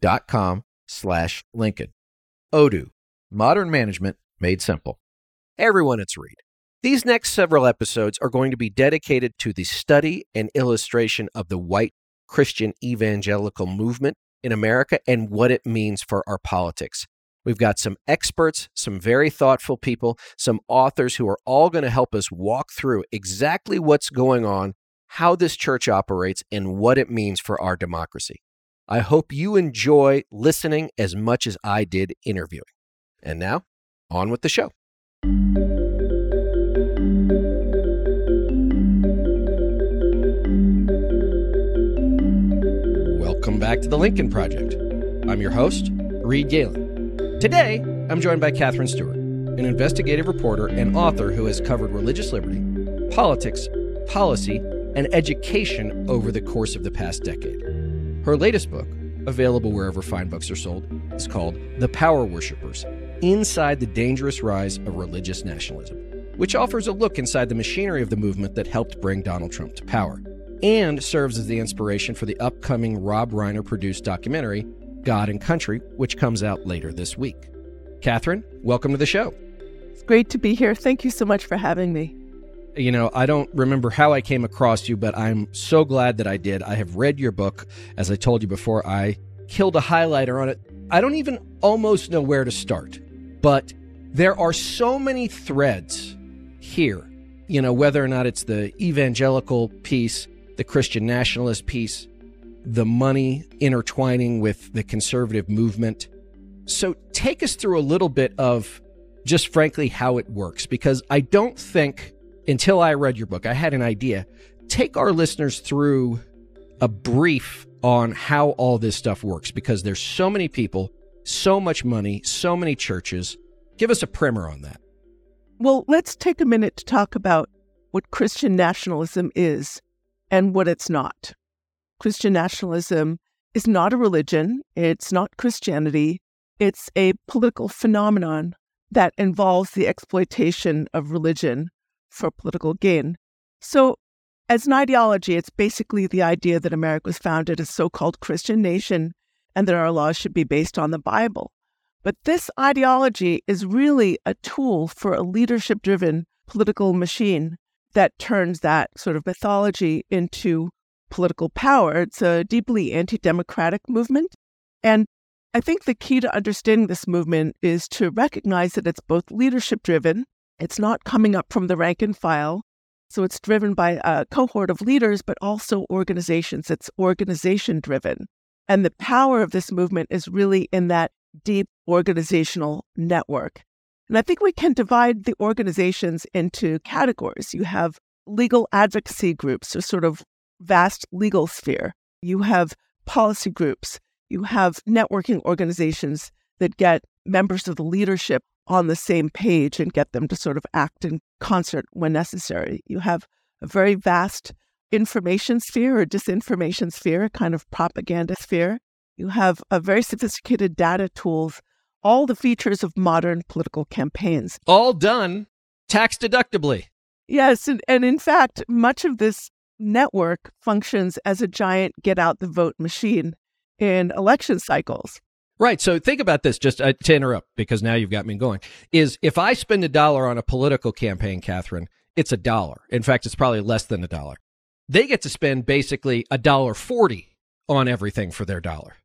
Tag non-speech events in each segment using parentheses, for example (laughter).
dot com slash Lincoln. Odoo, modern management made simple. Hey everyone, it's Reed. These next several episodes are going to be dedicated to the study and illustration of the white Christian evangelical movement in America and what it means for our politics. We've got some experts, some very thoughtful people, some authors who are all going to help us walk through exactly what's going on, how this church operates, and what it means for our democracy. I hope you enjoy listening as much as I did interviewing. And now, on with the show. Welcome back to the Lincoln Project. I'm your host, Reed Galen. Today, I'm joined by Katherine Stewart, an investigative reporter and author who has covered religious liberty, politics, policy, and education over the course of the past decade. Her latest book, available wherever fine books are sold, is called The Power Worshippers Inside the Dangerous Rise of Religious Nationalism, which offers a look inside the machinery of the movement that helped bring Donald Trump to power and serves as the inspiration for the upcoming Rob Reiner produced documentary, God and Country, which comes out later this week. Katherine, welcome to the show. It's great to be here. Thank you so much for having me. You know, I don't remember how I came across you, but I'm so glad that I did. I have read your book. As I told you before, I killed a highlighter on it. I don't even almost know where to start, but there are so many threads here. You know, whether or not it's the evangelical piece, the Christian nationalist piece, the money intertwining with the conservative movement. So take us through a little bit of just frankly how it works, because I don't think until I read your book, I had an idea. Take our listeners through a brief on how all this stuff works, because there's so many people, so much money, so many churches. Give us a primer on that. Well, let's take a minute to talk about what Christian nationalism is and what it's not. Christian nationalism is not a religion, it's not Christianity, it's a political phenomenon that involves the exploitation of religion for political gain. So, as an ideology, it's basically the idea that America was founded as so called Christian nation and that our laws should be based on the Bible. But this ideology is really a tool for a leadership driven political machine that turns that sort of mythology into political power. It's a deeply anti democratic movement. And I think the key to understanding this movement is to recognize that it's both leadership driven, it's not coming up from the rank and file. So it's driven by a cohort of leaders, but also organizations. It's organization driven. And the power of this movement is really in that deep organizational network. And I think we can divide the organizations into categories. You have legal advocacy groups, a sort of vast legal sphere. You have policy groups. You have networking organizations that get members of the leadership on the same page and get them to sort of act in concert when necessary. You have a very vast information sphere or disinformation sphere, a kind of propaganda sphere. You have a very sophisticated data tools, all the features of modern political campaigns. All done tax deductibly. Yes. And, and in fact, much of this network functions as a giant get out the vote machine in election cycles. Right. So think about this, just uh, to interrupt, because now you've got me going. Is if I spend a dollar on a political campaign, Katherine, it's a dollar. In fact, it's probably less than a dollar. They get to spend basically a dollar forty on everything for their dollar.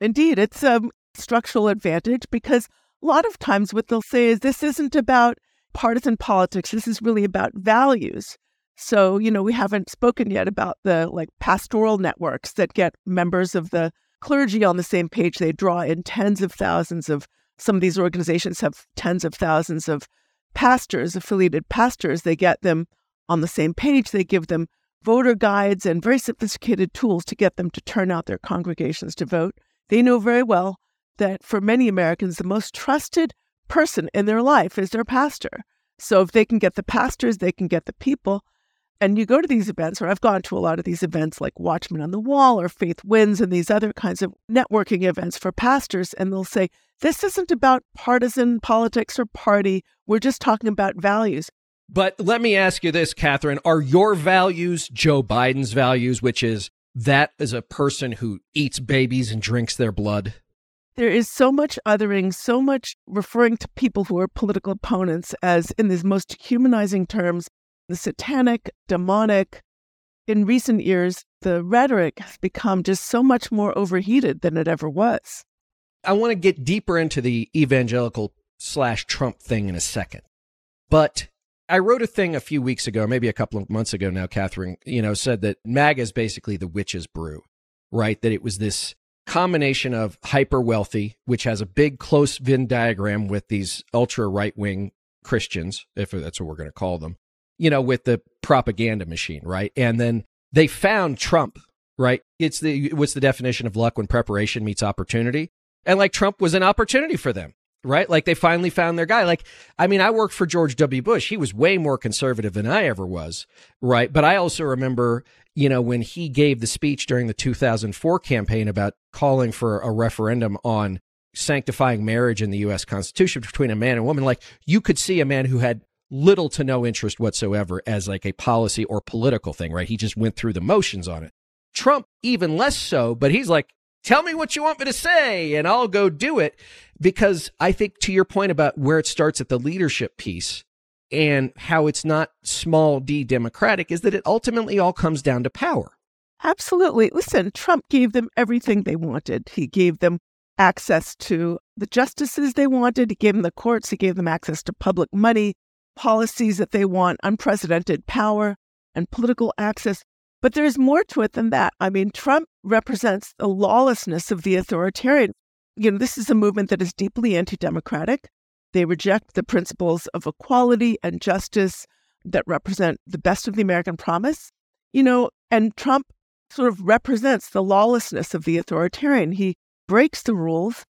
Indeed, it's a structural advantage because a lot of times what they'll say is this isn't about partisan politics. This is really about values. So, you know, we haven't spoken yet about the like pastoral networks that get members of the clergy on the same page. They draw in tens of thousands of, some of these organizations have tens of thousands of pastors, affiliated pastors. They get them on the same page. They give them voter guides and very sophisticated tools to get them to turn out their congregations to vote. They know very well that for many Americans, the most trusted person in their life is their pastor. So if they can get the pastors, they can get the people. And you go to these events, or I've gone to a lot of these events like Watchmen on the Wall or Faith Wins and these other kinds of networking events for pastors, and they'll say, This isn't about partisan politics or party. We're just talking about values. But let me ask you this, Katherine. Are your values Joe Biden's values, which is that is a person who eats babies and drinks their blood? There is so much othering, so much referring to people who are political opponents as in these most humanizing terms, the satanic, demonic. In recent years, the rhetoric has become just so much more overheated than it ever was. I want to get deeper into the evangelical slash Trump thing in a second. But I wrote a thing a few weeks ago, maybe a couple of months ago now, Katherine, you know, said that MAGA is basically the witch's brew, right? That it was this combination of hyper wealthy, which has a big close Venn diagram with these ultra right wing Christians, if that's what we're going to call them, you know, with the propaganda machine, right? And then they found Trump, right? It's the, what's the definition of luck when preparation meets opportunity? And like Trump was an opportunity for them right? Like they finally found their guy. Like, I mean, I worked for George W. Bush. He was way more conservative than I ever was, right? But I also remember, you know, when he gave the speech during the 2004 campaign about calling for a referendum on sanctifying marriage in the U.S. Constitution between a man and woman, like you could see a man who had little to no interest whatsoever as like a policy or political thing, right? He just went through the motions on it. Trump, even less so, but he's like, tell me what you want me to say and I'll go do it. Because I think to your point about where it starts at the leadership piece and how it's not small d democratic is that it ultimately all comes down to power. Absolutely. Listen, Trump gave them everything they wanted. He gave them access to the justices they wanted. He gave them the courts. He gave them access to public money, policies that they want, unprecedented power, and political access. But there's more to it than that. I mean, Trump represents the lawlessness of the authoritarian. You know, this is a movement that is deeply anti democratic. They reject the principles of equality and justice that represent the best of the American promise. You know, and Trump sort of represents the lawlessness of the authoritarian. He breaks the rules,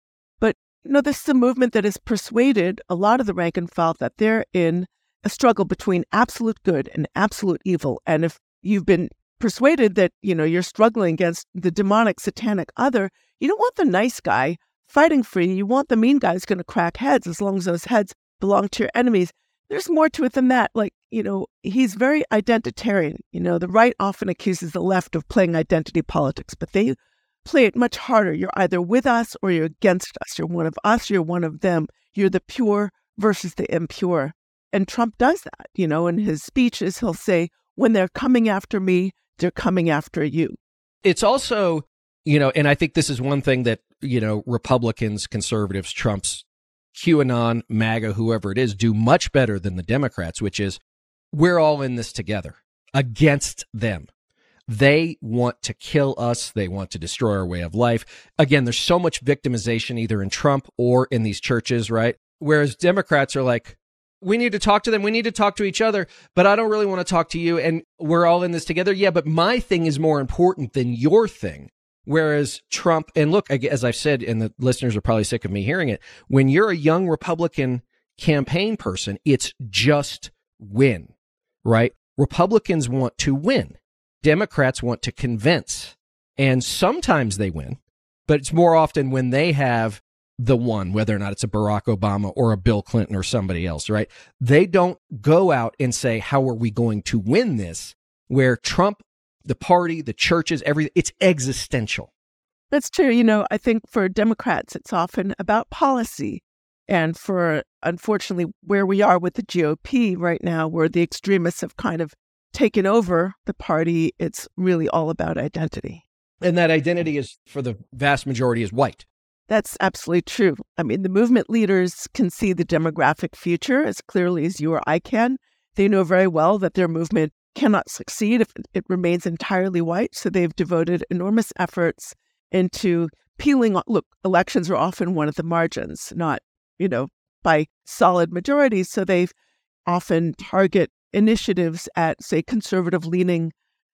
you know, this is a movement that has persuaded a lot of the rank and file that they're in a struggle between absolute good and absolute evil. And if you've been persuaded that, you know, you're struggling against the demonic, satanic other, you don't want the nice guy fighting for you. You want the mean guy who's going to crack heads as long as those heads belong to your enemies. There's more to it than that. Like, you know, he's very identitarian. You know, the right often accuses the left of playing identity politics, but they play it much harder. You're either with us or you're against us. You're one of us, you're one of them. You're the pure versus the impure. And Trump does that. You know, in his speeches, he'll say, when they're coming after me, they're coming after you. It's also, you know, and I think this is one thing that, you know, Republicans, conservatives, Trump's, QAnon, MAGA, whoever it is, do much better than the Democrats, which is we're all in this together against them. They want to kill us. They want to destroy our way of life. Again, there's so much victimization either in Trump or in these churches, right? Whereas Democrats are like, we need to talk to them. We need to talk to each other, but I don't really want to talk to you. And we're all in this together. Yeah, but my thing is more important than your thing. Whereas Trump, and look, as I've said, and the listeners are probably sick of me hearing it, when you're a young Republican campaign person, it's just win, right? Republicans want to win. Democrats want to convince. And sometimes they win, but it's more often when they have the one, whether or not it's a Barack Obama or a Bill Clinton or somebody else, right? They don't go out and say, how are we going to win this? Where Trump, the party, the churches, everything, it's existential. That's true. You know, I think for Democrats, it's often about policy. And for, unfortunately, where we are with the GOP right now, where the extremists have kind of taken over the party, it's really all about identity. And that identity is, for the vast majority, is white. That's absolutely true. I mean, the movement leaders can see the demographic future as clearly as you or I can. They know very well that their movement cannot succeed if it remains entirely white. So they've devoted enormous efforts into peeling. Look, elections are often one of the margins, not, you know, by solid majorities. So they've often target initiatives at, say, conservative leaning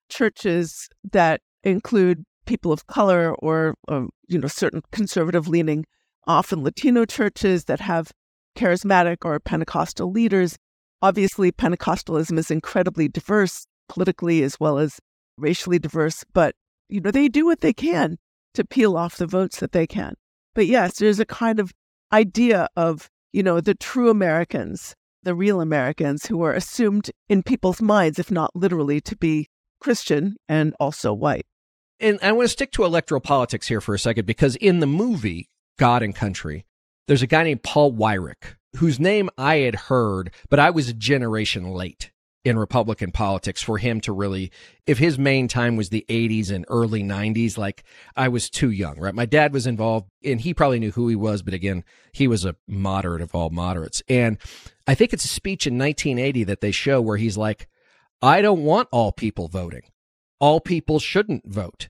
churches that include people of color or, or you know, certain conservative leaning, often Latino churches that have charismatic or Pentecostal leaders. Obviously, Pentecostalism is incredibly diverse politically as well as racially diverse, but you know, they do what they can to peel off the votes that they can. But yes, there's a kind of idea of, you know, the true Americans, the real Americans who are assumed in people's minds, if not literally, to be Christian and also white. And I want to stick to electoral politics here for a second because in the movie God and Country, there's a guy named Paul Weyrich whose name I had heard, but I was a generation late in Republican politics for him to really, if his main time was the 80s and early 90s, like I was too young, right? My dad was involved and he probably knew who he was, but again, he was a moderate of all moderates. And I think it's a speech in 1980 that they show where he's like, I don't want all people voting. All people shouldn't vote.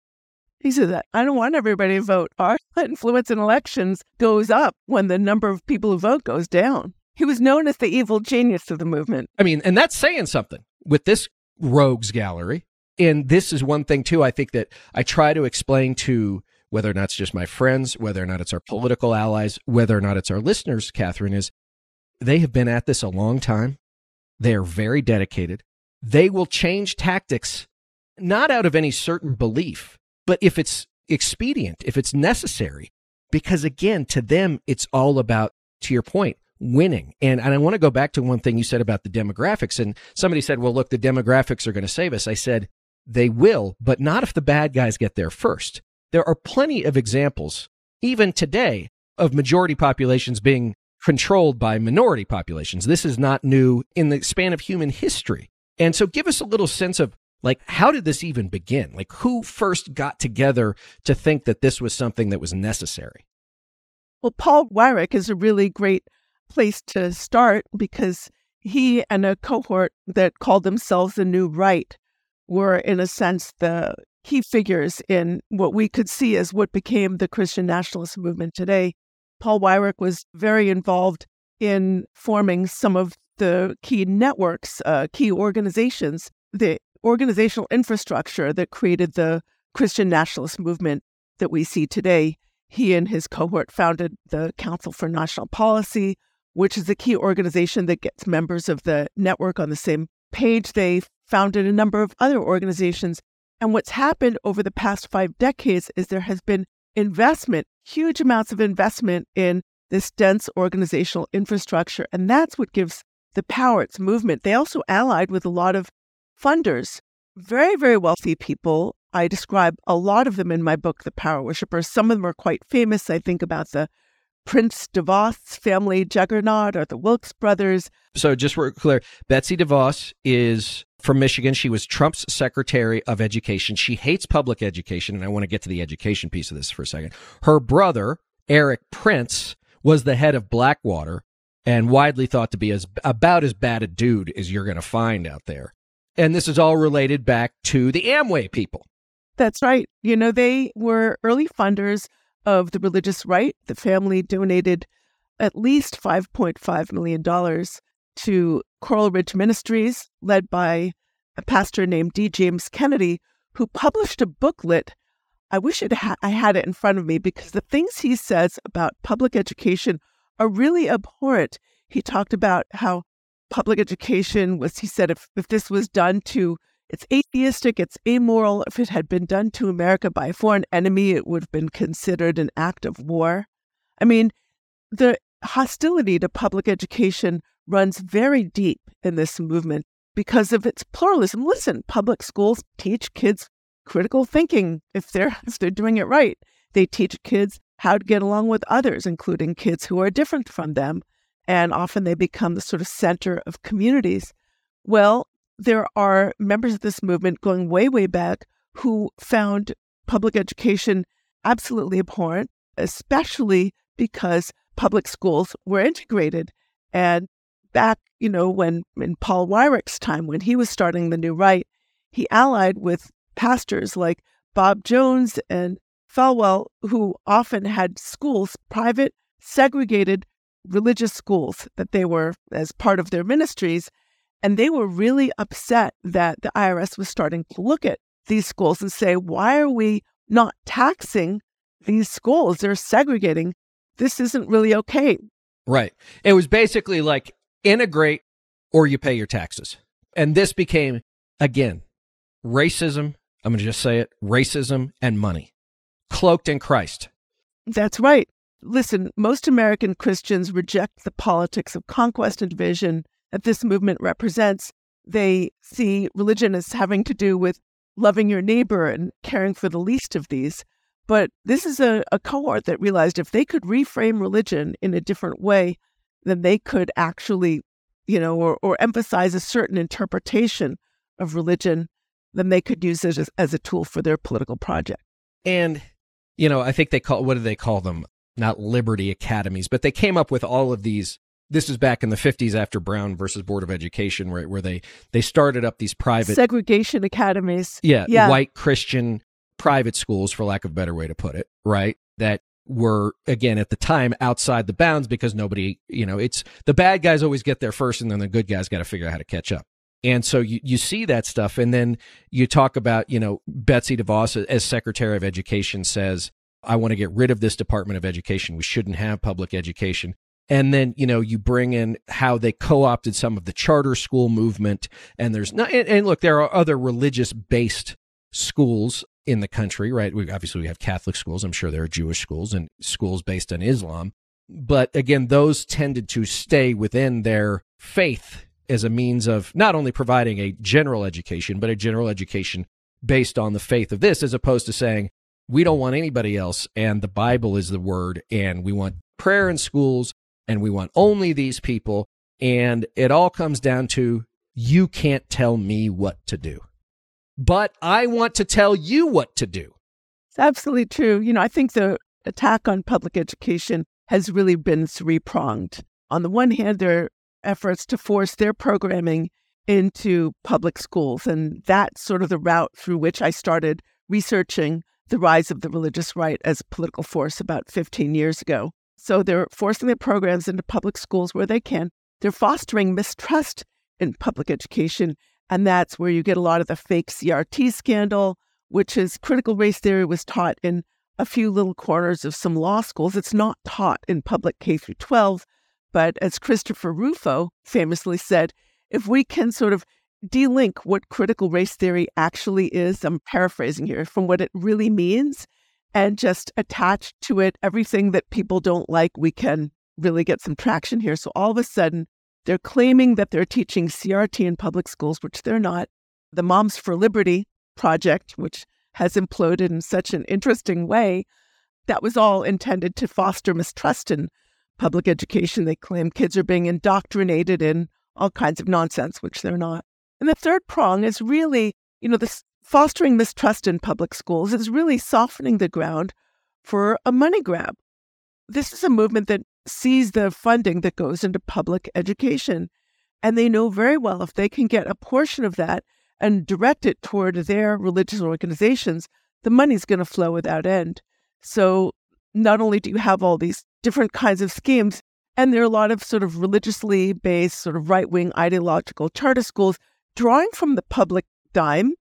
He said that I don't want everybody to vote. Our influence in elections goes up when the number of people who vote goes down. He was known as the evil genius of the movement. I mean, and that's saying something with this rogues gallery. And this is one thing, too, I think that I try to explain to whether or not it's just my friends, whether or not it's our political allies, whether or not it's our listeners, Katherine, is they have been at this a long time. They are very dedicated. They will change tactics, not out of any certain belief, but if it's expedient, if it's necessary. Because again, to them, it's all about, to your point, winning. And, and I want to go back to one thing you said about the demographics. And somebody said, well, look, the demographics are going to save us. I said, they will, but not if the bad guys get there first. There are plenty of examples, even today, of majority populations being controlled by minority populations. This is not new in the span of human history. And so give us a little sense of like, how did this even begin? Like, who first got together to think that this was something that was necessary? Well, Paul Weyrich is a really great place to start because he and a cohort that called themselves the New Right were, in a sense, the key figures in what we could see as what became the Christian nationalist movement today. Paul Weyrich was very involved in forming some of the key networks, uh, key organizations, the organizational infrastructure that created the Christian nationalist movement that we see today. He and his cohort founded the Council for National Policy, which is a key organization that gets members of the network on the same page. They founded a number of other organizations. And what's happened over the past five decades is there has been investment, huge amounts of investment in this dense organizational infrastructure. And that's what gives the power, its movement. They also allied with a lot of funders, very, very wealthy people. I describe a lot of them in my book, The Power Worshippers. Some of them are quite famous. I think about the Prince DeVos family juggernaut or the Wilks brothers. So, just for clear, Betsy DeVos is from Michigan. She was Trump's Secretary of Education. She hates public education, and I want to get to the education piece of this for a second. Her brother, Eric Prince, was the head of Blackwater and widely thought to be as about as bad a dude as you're going to find out there. And this is all related back to the Amway people. That's right. You know, they were early funders of the religious right. The family donated at least $5.5 million to Coral Ridge Ministries, led by a pastor named D. James Kennedy, who published a booklet. I wish ha- I had it in front of me because the things he says about public education are really abhorrent. He talked about how public education was, he said, if, if this was done to it's atheistic, it's amoral. If it had been done to America by a foreign enemy, it would have been considered an act of war. I mean, the hostility to public education runs very deep in this movement because of its pluralism. Listen, public schools teach kids critical thinking if they're (laughs) if they're doing it right. They teach kids how to get along with others, including kids who are different from them, and often they become the sort of center of communities. Well, there are members of this movement going way, way back who found public education absolutely abhorrent, especially because public schools were integrated. And back, you know, when in Paul Weyrich's time, when he was starting the New Right, he allied with pastors like Bob Jones and Falwell, who often had schools, private, segregated religious schools that they were as part of their ministries. And they were really upset that the IRS was starting to look at these schools and say, why are we not taxing these schools. They're segregating. This isn't really okay. Right. It was basically like integrate or you pay your taxes. And this became, again, racism. I'm going to just say it racism and money cloaked in Christ. That's right. Listen, most American Christians reject the politics of conquest and division that this movement represents. They see religion as having to do with loving your neighbor and caring for the least of these. But this is a, a cohort that realized if they could reframe religion in a different way, then they could actually, you know, or, or emphasize a certain interpretation of religion, then they could use it as, as a tool for their political project. And, you know, I think they call, what do they call them? Not liberty academies, but they came up with all of these this is back in the 50s after Brown versus Board of Education, right, where they they started up these private segregation academies. Yeah, yeah, white Christian private schools, for lack of a better way to put it, right? That were again at the time outside the bounds because nobody, you know, it's the bad guys always get there first, and then the good guys got to figure out how to catch up. And so you, you see that stuff, and then you talk about, you know, Betsy DeVos as Secretary of Education says, I want to get rid of this Department of Education. We shouldn't have public education. And then, you know, you bring in how they co opted some of the charter school movement. And there's not, and, and look, there are other religious based schools in the country, right? We obviously we have Catholic schools. I'm sure there are Jewish schools and schools based on Islam. But again, those tended to stay within their faith as a means of not only providing a general education, but a general education based on the faith of this, as opposed to saying, we don't want anybody else and the Bible is the word and we want prayer in schools and we want only these people. And it all comes down to you can't tell me what to do but I want to tell you what to do. It's absolutely true. You know, I think the attack on public education has really been three pronged. On the one hand, there are efforts to force their programming into public schools. And that's sort of the route through which I started researching the rise of the religious right as a political force about 15 years ago. So they're forcing their programs into public schools where they can. They're fostering mistrust in public education and that's where you get a lot of the fake CRT scandal, which is critical race theory was taught in a few little corners of some law schools. It's not taught in public K through 12. But as Christopher Rufo famously said, if we can sort of delink what critical race theory actually is, I'm paraphrasing here, from what it really means, and just attach to it everything that people don't like, we can really get some traction here. So all of a sudden, they're claiming that they're teaching CRT in public schools, which they're not. The Moms for Liberty project, which has imploded in such an interesting way, that was all intended to foster mistrust in public education. They claim kids are being indoctrinated in all kinds of nonsense, which they're not. And the third prong is really, you know, this fostering mistrust in public schools is really softening the ground for a money grab. This is a movement that sees the funding that goes into public education. And they know very well if they can get a portion of that and direct it toward their religious organizations, the money's going to flow without end. So not only do you have all these different kinds of schemes, and there are a lot of sort of religiously based, sort of right wing ideological charter schools drawing from the public dime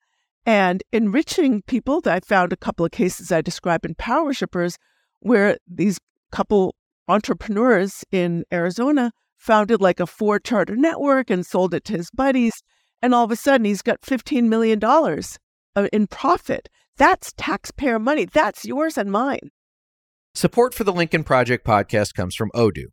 and enriching people. I found a couple of cases I describe in Power Worshippers where these couple entrepreneurs in Arizona founded like a four charter network and sold it to his buddies. And all of a sudden, he's got $15 million uh, in profit. That's taxpayer money. That's yours and mine. Support for the Lincoln Project podcast comes from Odoo.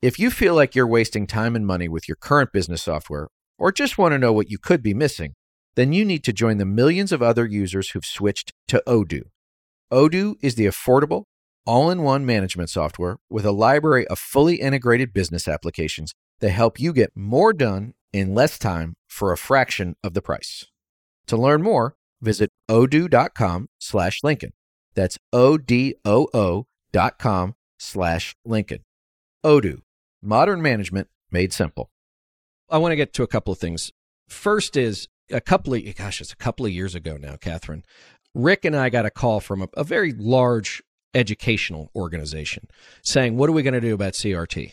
If you feel like you're wasting time and money with your current business software, or just want to know what you could be missing, then you need to join the millions of other users who've switched to Odoo. Odoo is the affordable, all in one management software with a library of fully integrated business applications that help you get more done in less time for a fraction of the price. To learn more, visit odoo.com slash Lincoln. That's O-D-O-O dot com slash Lincoln. Odoo, modern management made simple. I want to get to a couple of things. First is a couple of, gosh, it's a couple of years ago now, Katherine. Rick and I got a call from a, a very large educational organization saying, What are we going to do about CRT?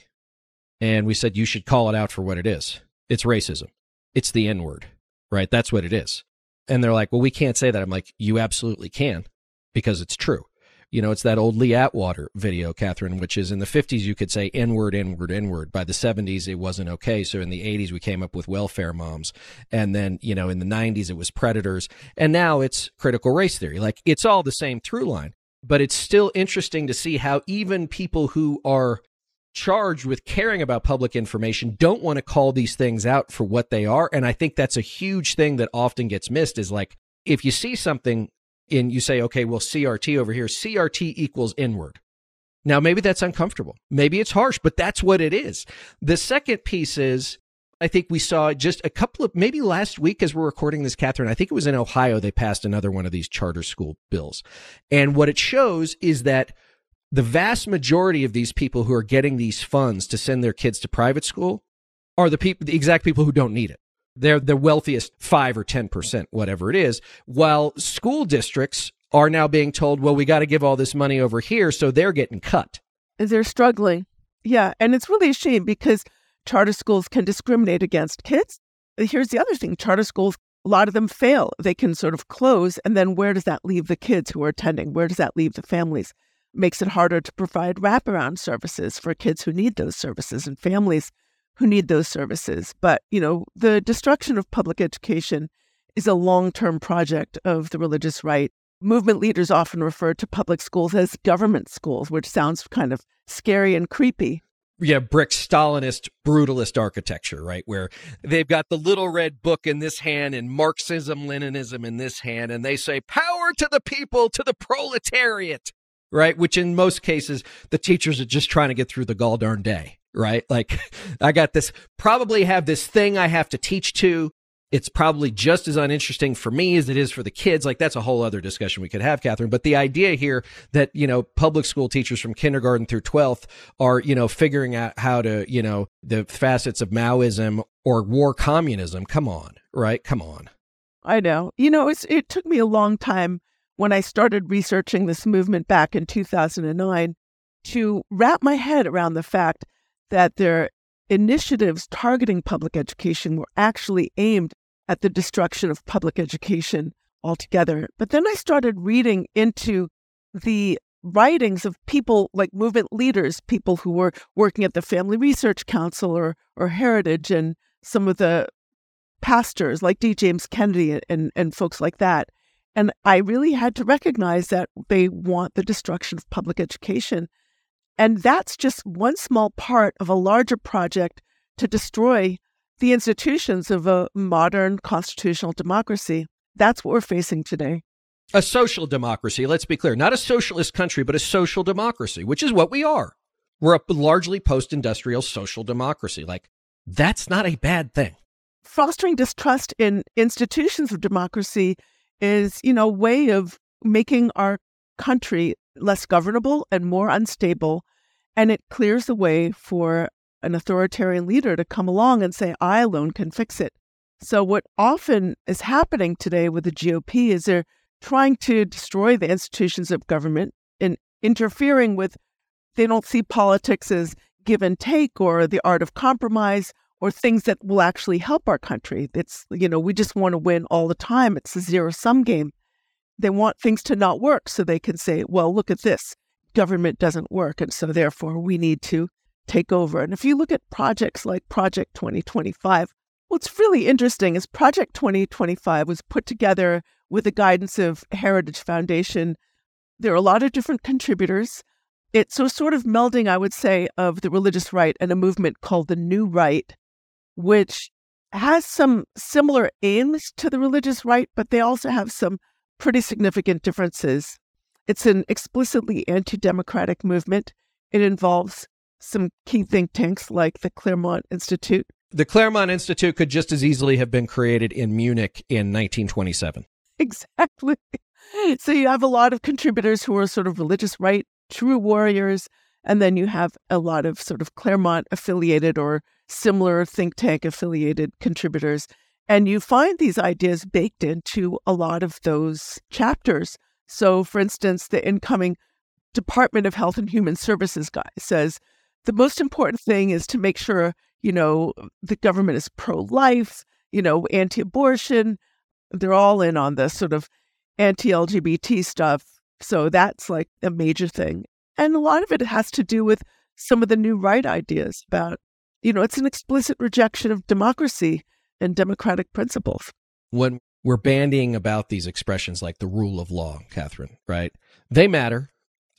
And we said, You should call it out for what it is. It's racism. It's the N word, right? That's what it is. And they're like, Well, we can't say that. I'm like, You absolutely can. because it's true. You know, it's that old Lee Atwater video, Katherine, which is in the 50s, you could say N word, N word, N word. By the 70s, it wasn't okay. So in the 80s, we came up with welfare moms. And then, you know, in the 90s, it was predators. And now it's critical race theory. Like it's all the same through line. But it's still interesting to see how even people who are charged with caring about public information don't want to call these things out for what they are. And I think that's a huge thing that often gets missed is like, if you see something and you say, okay, well, CRT over here, CRT equals N word. Now, maybe that's uncomfortable. Maybe it's harsh, but that's what it is. The second piece is, I think we saw just a couple of, maybe last week as we're recording this, Katherine, I think it was in Ohio, they passed another one of these charter school bills. And what it shows is that the vast majority of these people who are getting these funds to send their kids to private school are the people, the exact people who don't need it. They're the wealthiest five or 10%, whatever it is, while school districts are now being told, well, we got to give all this money over here. So they're getting cut. They're struggling. Yeah. And it's really a shame because charter schools can discriminate against kids. Here's the other thing charter schools, a lot of them fail. They can sort of close. And then where does that leave the kids who are attending? Where does that leave the families? makes it harder to provide wraparound services for kids who need those services and families who need those services. But, you know, the destruction of public education is a long term project of the religious right. Movement leaders often refer to public schools as government schools, which sounds kind of scary and creepy. Yeah, brick Stalinist, brutalist architecture, right? Where they've got the little red book in this hand and Marxism, Leninism in this hand, and they say, power to the people, to the proletariat right? Which in most cases, the teachers are just trying to get through the gall darn day, right? Like, (laughs) I got this, probably have this thing I have to teach to. It's probably just as uninteresting for me as it is for the kids. Like, that's a whole other discussion we could have, Katherine. But the idea here that, you know, public school teachers from kindergarten through 12th are, you know, figuring out how to, you know, the facets of Maoism or war communism. Come on, right? Come on. I know. You know, it's, it took me a long time when I started researching this movement back in 2009 to wrap my head around the fact that their initiatives targeting public education were actually aimed at the destruction of public education altogether. But then I started reading into the writings of people like movement leaders, people who were working at the Family Research Council or, or Heritage, and some of the pastors like D. James Kennedy and, and folks like that. And I really had to recognize that they want the destruction of public education. And that's just one small part of a larger project to destroy the institutions of a modern constitutional democracy. That's what we're facing today. A social democracy, let's be clear, not a socialist country, but a social democracy, which is what we are. We're a largely post industrial social democracy. Like, that's not a bad thing. Fostering distrust in institutions of democracy is, you know, a way of making our country less governable and more unstable. And it clears the way for an authoritarian leader to come along and say, I alone can fix it. So, what often is happening today with the GOP is they're trying to destroy the institutions of government and interfering with, they don't see politics as give and take or the art of compromise or things that will actually help our country. It's, you know, we just want to win all the time. It's a zero sum game. They want things to not work so they can say, well, look at this. Government doesn't work. And so therefore we need to take over. And if you look at projects like Project 2025, what's really interesting is Project 2025 was put together with the guidance of Heritage Foundation. There are a lot of different contributors. It's so sort of melding, I would say, of the religious right and a movement called the New Right, which has some similar aims to the religious right, but they also have some pretty significant differences. It's an explicitly anti democratic movement. It involves some key think tanks like the Claremont Institute. The Claremont Institute could just as easily have been created in Munich in 1927. (laughs) Exactly. So you have a lot of contributors who are sort of religious right, true warriors, and then you have a lot of sort of Claremont affiliated or similar think tank affiliated contributors. And you find these ideas baked into a lot of those chapters. So, for instance, the incoming Department of Health and Human Services guy says the most important thing is to make sure, you know, the government is pro life, you know, anti abortion. They're all in on this sort of anti LGBT stuff. So that's like a major thing. And a lot of it has to do with some of the new right ideas about, you know, it's an explicit rejection of democracy and democratic principles. When we're bandying about these expressions like the rule of law, Katherine, right? They matter.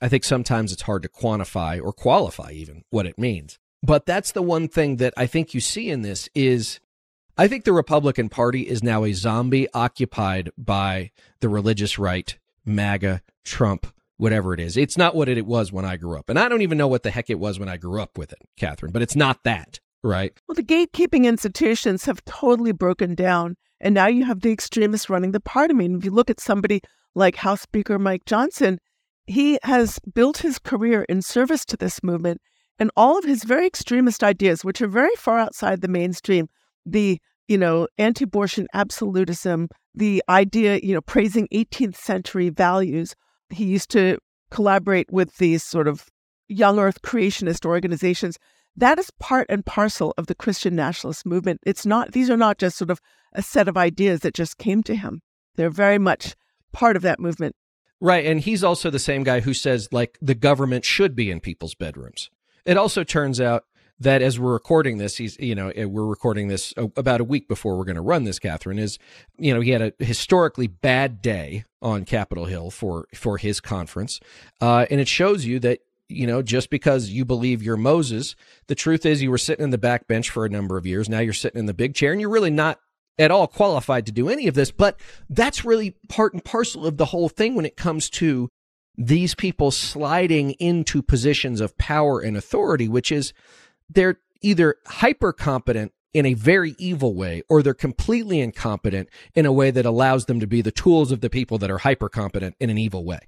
I think sometimes it's hard to quantify or qualify even what it means. But that's the one thing that I think you see in this is I think the Republican Party is now a zombie occupied by the religious right, MAGA, Trump, whatever it is. It's not what it was when I grew up. And I don't even know what the heck it was when I grew up with it, Katherine, but it's not that, right? Well, the gatekeeping institutions have totally broken down. And now you have the extremists running the party. I mean, if you look at somebody like House Speaker Mike Johnson, he has built his career in service to this movement. And all of his very extremist ideas, which are very far outside the mainstream, the you know anti-abortion absolutism, the idea you know praising 18th century values. He used to collaborate with these sort of young Earth creationist organizations. That is part and parcel of the Christian nationalist movement. It's not; these are not just sort of a set of ideas that just came to him. They're very much part of that movement. Right. And he's also the same guy who says, like, the government should be in people's bedrooms. It also turns out that as we're recording this, he's, you know, eh, we're recording this about a week before we're going to run this, Katherine, is, you know, he had a historically bad day on Capitol Hill for, for his conference. Uh, and it shows you that, you know, just because you believe you're Moses, the truth is you were sitting in the back bench for a number of years. Now you're sitting in the big chair and you're really not at all qualified to do any of this. But that's really part and parcel of the whole thing when it comes to these people sliding into positions of power and authority, which is they're either hyper competent in a very evil way or they're completely incompetent in a way that allows them to be the tools of the people that are hyper competent in an evil way.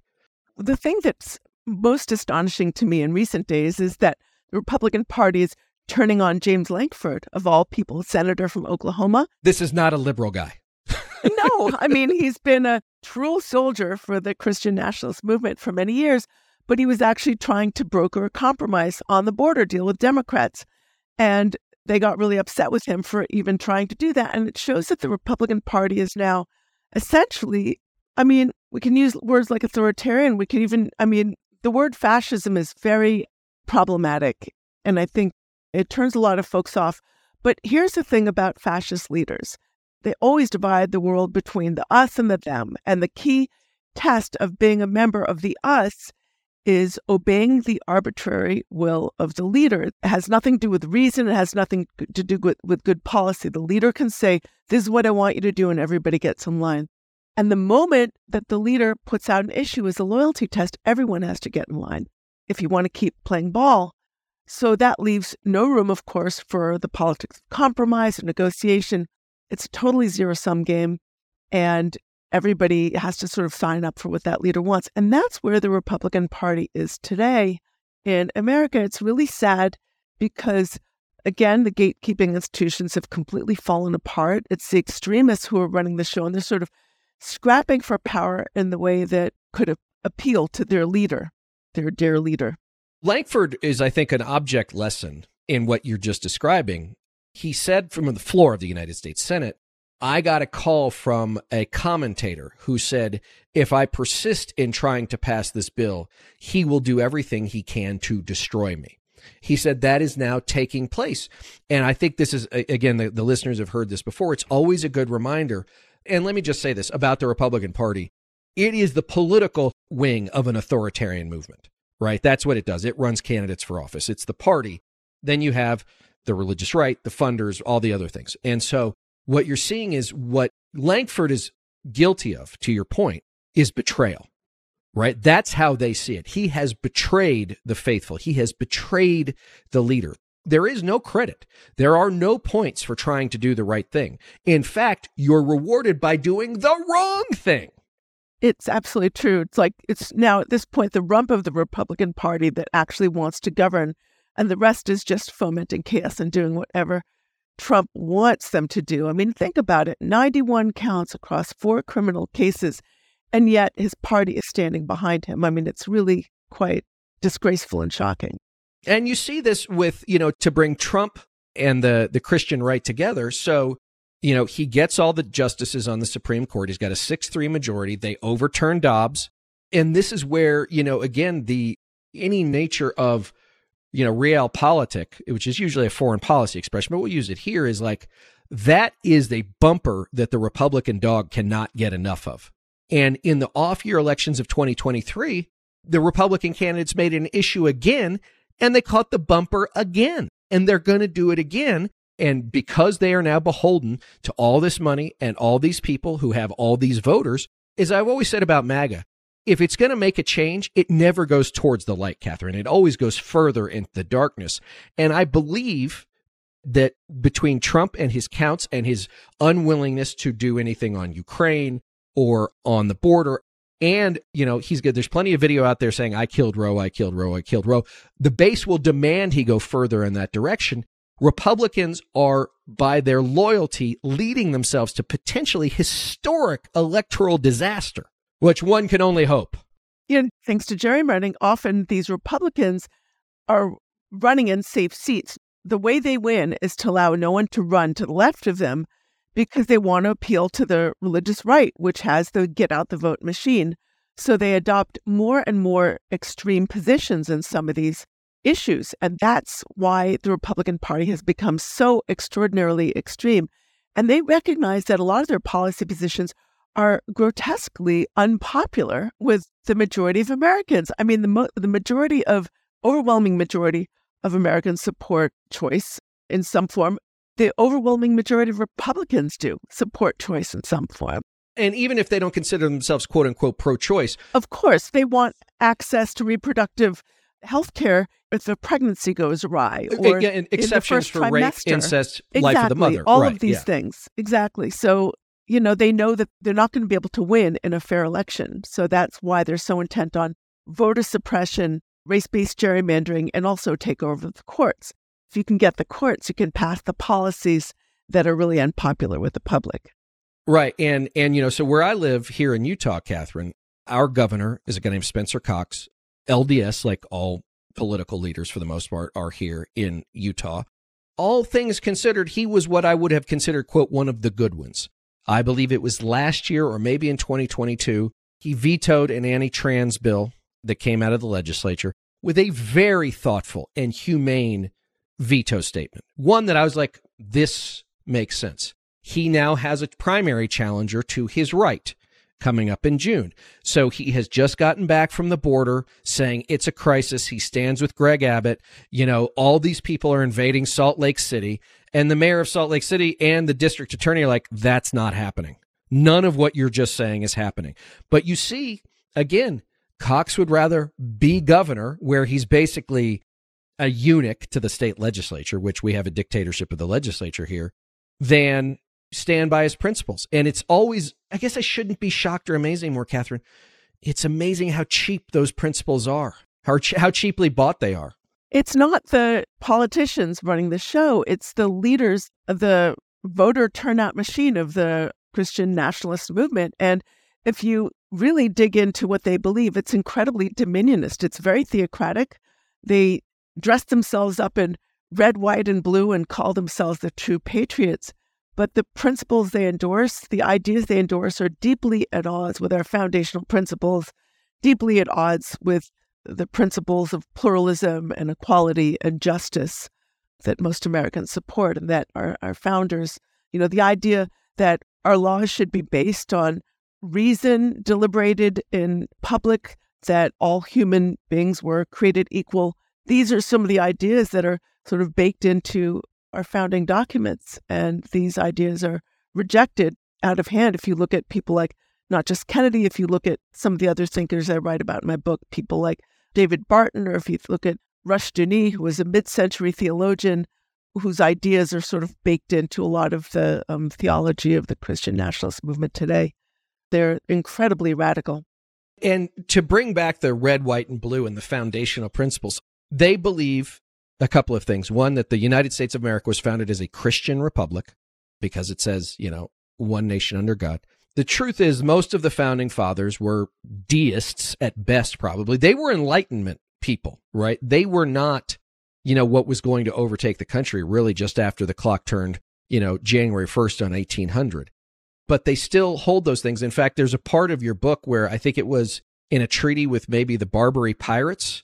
The thing that's most astonishing to me in recent days is that the Republican Party is turning on James Lankford, of all people, senator from Oklahoma. This is not a liberal guy. (laughs) no, (laughs) I mean, he's been a true soldier for the Christian nationalist movement for many years, but he was actually trying to broker a compromise on the border deal with Democrats. And they got really upset with him for even trying to do that. And it shows that the Republican Party is now essentially, I mean, we can use words like authoritarian. We can even, I mean, the word fascism is very problematic. And I think it turns a lot of folks off. But here's the thing about fascist leaders they always divide the world between the us and the them. And the key test of being a member of the us is obeying the arbitrary will of the leader. It has nothing to do with reason, it has nothing to do with, with good policy. The leader can say, This is what I want you to do, and everybody gets in line. And the moment that the leader puts out an issue as a loyalty test, everyone has to get in line if you want to keep playing ball. So that leaves no room, of course, for the politics of compromise and negotiation. It's a totally zero sum game. And everybody has to sort of sign up for what that leader wants. And that's where the Republican Party is today in America. It's really sad because, again, the gatekeeping institutions have completely fallen apart. It's the extremists who are running the show, and they're sort of scrapping for power in the way that could appeal to their leader, their dear leader. Lankford is, I think, an object lesson in what you're just describing. He said from the floor of the United States Senate, I got a call from a commentator who said, if I persist in trying to pass this bill, he will do everything he can to destroy me. He said that is now taking place. And I think this is, again, the, the listeners have heard this before. It's always a good reminder. And let me just say this about the Republican Party it is the political wing of an authoritarian movement right? That's what it does. It runs candidates for office. It's the party. Then you have the religious right, the funders, all the other things. And so what you're seeing is what Lankford is guilty of, to your point, is betrayal, right? That's how they see it. He has betrayed the faithful. He has betrayed the leader. There is no credit. There are no points for trying to do the right thing. In fact, you're rewarded by doing the wrong thing. It's absolutely true. It's like it's now at this point the rump of the Republican Party that actually wants to govern, and the rest is just fomenting chaos and doing whatever Trump wants them to do. I mean, think about it 91 counts across four criminal cases, and yet his party is standing behind him. I mean, it's really quite disgraceful and shocking. And you see this with, you know, to bring Trump and the, the Christian right together. So you know, he gets all the justices on the Supreme Court. He's got a 6 3 majority. They overturn Dobbs. And this is where, you know, again, the any nature of, you know, real realpolitik, which is usually a foreign policy expression, but we'll use it here, is like that is a bumper that the Republican dog cannot get enough of. And in the off year elections of 2023, the Republican candidates made an issue again and they caught the bumper again. And they're going to do it again. And because they are now beholden to all this money and all these people who have all these voters, as I've always said about MAGA, if it's going to make a change, it never goes towards the light, Katherine. It always goes further into the darkness. And I believe that between Trump and his counts and his unwillingness to do anything on Ukraine or on the border, and, you know, he's good. There's plenty of video out there saying, I killed Roe, I killed Roe, I killed Roe. The base will demand he go further in that direction. Republicans are, by their loyalty, leading themselves to potentially historic electoral disaster, which one can only hope. Know, thanks to gerrymandering, often these Republicans are running in safe seats. The way they win is to allow no one to run to the left of them because they want to appeal to the religious right, which has the get out the vote machine. So they adopt more and more extreme positions in some of these issues. And that's why the Republican Party has become so extraordinarily extreme. And they recognize that a lot of their policy positions are grotesquely unpopular with the majority of Americans. I mean, the, mo- the majority of, overwhelming majority of Americans support choice in some form the overwhelming majority of Republicans do support choice in some form. And even if they don't consider themselves quote unquote pro choice, of course, they want access to reproductive health care if a pregnancy goes awry or yeah, exceptions for trimester. rape, incest, exactly. life of the mother. All right, of these yeah. things. Exactly. So, you know, they know that they're not going to be able to win in a fair election. So that's why they're so intent on voter suppression, race based gerrymandering, and also take over the courts if you can get the courts, you can pass the policies that are really unpopular with the public. Right. And and you know, so where I live here in Utah, Katherine, our governor is a guy named Spencer Cox. LDS, like all political leaders for the most part, are here in Utah. All things considered, he was what I would have considered, quote, one of the good ones. I believe it was last year or maybe in 2022. He vetoed an anti trans bill that came out of the legislature with a very thoughtful and humane veto statement. One that I was like, this makes sense. He now has a primary challenger to his right coming up in June. So he has just gotten back from the border saying it's a crisis. He stands with Greg Abbott. You know, all these people are invading Salt Lake City. And the mayor of Salt Lake City and the district attorney are like, that's not happening. None of what you're just saying is happening. But you see, again, Cox would rather be governor, where he's basically a eunuch to the state legislature, which we have a dictatorship of the legislature here, than stand by his principles. And it's always, I guess I shouldn't be shocked or amazed anymore, Katherine. It's amazing how cheap those principles are, how, ch- how cheaply bought they are. It's not the politicians running the show, it's the leaders of the voter turnout machine of the Christian nationalist movement. And if you really dig into what they believe, it's incredibly dominionist. It's very theocratic. They dress themselves up in red, white, and blue and call themselves the true patriots. But the principles they endorse, the ideas they endorse, are deeply at odds with our foundational principles, deeply at odds with the principles of pluralism and equality and justice that most Americans support and that our, our founders, you know, the idea that our laws should be based on reason deliberated in public, that all human beings were created equal these are some of the ideas that are sort of baked into our founding documents. And these ideas are rejected out of hand if you look at people like not just Kennedy, if you look at some of the other thinkers I write about in my book, people like David Barton, or if you look at Rush Rushdoony, who was a mid century theologian whose ideas are sort of baked into a lot of the um, theology of the Christian nationalist movement today. They're incredibly radical. And to bring back the red, white, and blue and the foundational principles, they believe a couple of things. One, that the United States of America was founded as a Christian republic because it says, you know, one nation under God. The truth is, most of the founding fathers were deists at best, probably. They were Enlightenment people, right? They were not, you know, what was going to overtake the country really just after the clock turned, you know, January 1st on 1800. But they still hold those things. In fact, there's a part of your book where I think it was in a treaty with maybe the Barbary pirates,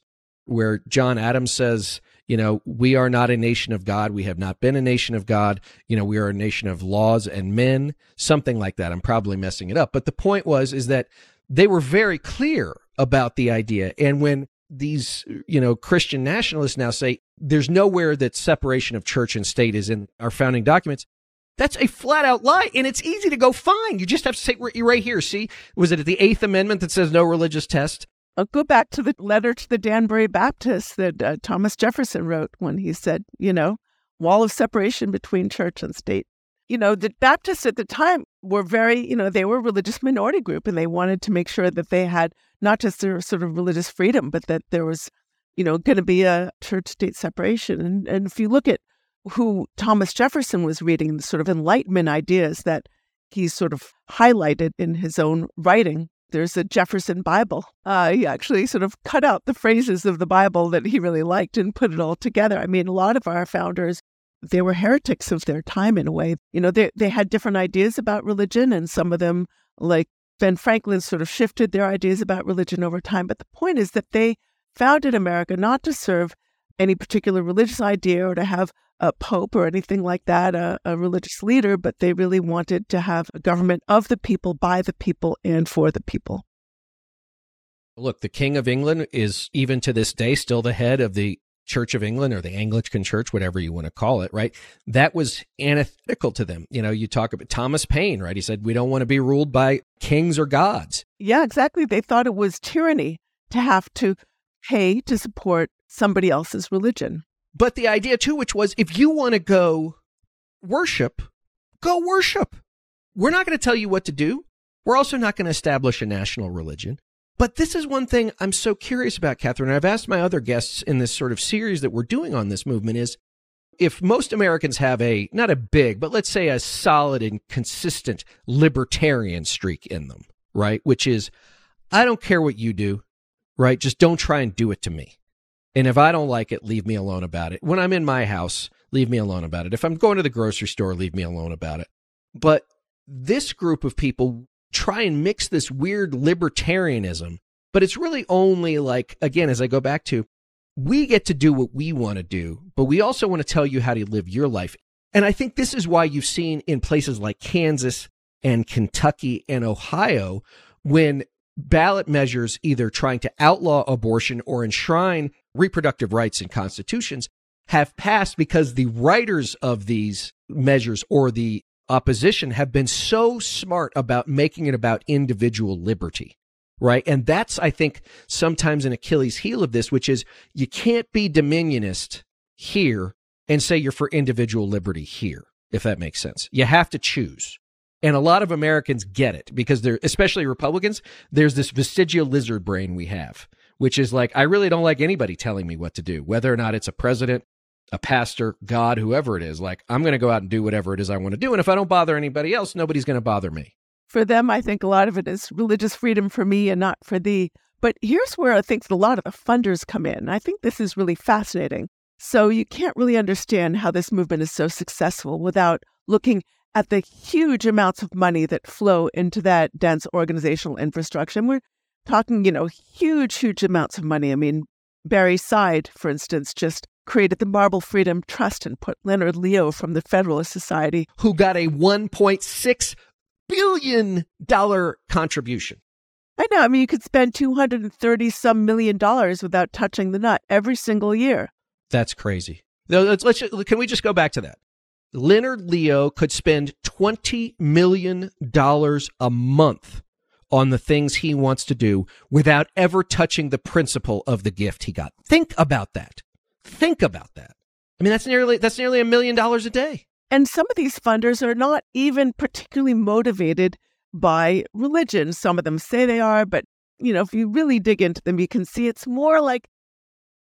where John Adams says, you know, we are not a nation of God. We have not been a nation of God. You know, we are a nation of laws and men, something like that. I'm probably messing it up. But the point was, is that they were very clear about the idea. And when these, you know, Christian nationalists now say there's nowhere that separation of church and state is in our founding documents, that's a flat out lie, and it's easy to go find. You just have to say right here. See, was it the Eighth Amendment that says no religious test? I'll go back to the letter to the Danbury Baptists that uh, Thomas Jefferson wrote when he said, you know, wall of separation between church and state. You know, the Baptists at the time were very, you know, they were a religious minority group and they wanted to make sure that they had not just their sort of religious freedom, but that there was, you know, going to be a church state separation. And, and if you look at who Thomas Jefferson was reading, the sort of Enlightenment ideas that he sort of highlighted in his own writing. There's a Jefferson Bible. Uh, he actually sort of cut out the phrases of the Bible that he really liked and put it all together. I mean, a lot of our founders, they were heretics of their time in a way. You know, they, they had different ideas about religion, and some of them, like Ben Franklin, sort of shifted their ideas about religion over time. But the point is that they founded America not to serve any particular religious idea or to have a pope or anything like that, a, a, religious leader, but they really wanted to have a government of the people, by the people, and for the people. Look, the King of England is even to this day still the head of the Church of England or the Anglican Church, whatever you want to call it, right? That was antithetical to them. You know, you talk about Thomas Paine, right? He said, We don't want to be ruled by kings or gods. Yeah, exactly. They thought it was tyranny to have to pay to support somebody else's religion. But the idea too, which was if you want to go worship, go worship. We're not going to tell you what to do. We're also not going to establish a national religion. But this is one thing I'm so curious about, Katherine. I've asked my other guests in this sort of series that we're doing on this movement is if most Americans have a, not a big, but let's say a solid and consistent libertarian streak in them, right? Which is, I don't care what you do, right? Just don't try and do it to me. And if I don't like it, leave me alone about it. When I'm in my house, leave me alone about it. If I'm going to the grocery store, leave me alone about it. But this group of people try and mix this weird libertarianism, but it's really only like, again, as I go back to, we get to do what we want to do, but we also want to tell you how to live your life. And I think this is why you've seen in places like Kansas and Kentucky and Ohio, when ballot measures either trying to outlaw abortion or enshrine reproductive rights in constitutions have passed because the writers of these measures or the opposition have been so smart about making it about individual liberty. Right. And that's, I think, sometimes an Achilles heel of this, which is you can't be dominionist here and say you're for individual liberty here, if that makes sense. You have to choose. And a lot of Americans get it because they're, especially Republicans, there's this vestigial lizard brain we have, which is like, I really don't like anybody telling me what to do, whether or not it's a president, a pastor, God, whoever it is. Like, I'm going to go out and do whatever it is I want to do. And if I don't bother anybody else, nobody's going to bother me. For them, I think a lot of it is religious freedom for me and not for thee. But here's where I think a lot of the funders come in. I think this is really fascinating. So you can't really understand how this movement is so successful without looking at the huge amounts of money that flow into that dense organizational infrastructure. And we're talking, you know, huge, huge amounts of money. I mean, Barre Seid, for instance, just created the Marble Freedom Trust and put Leonard Leo from the Federalist Society, who got a $1.6 billion contribution. I know. I mean, you could spend 230 some million dollars without touching the nut every single year. That's crazy. Let's, let's, can we just go back to that? Leonard Leo could spend $20 million a month on the things he wants to do without ever touching the principal of the gift he got. Think about that. Think about that. I mean, that's nearly, that's nearly a million dollars a day. And some of these funders are not even particularly motivated by religion. Some of them say they are, but you know, if you really dig into them, you can see it's more like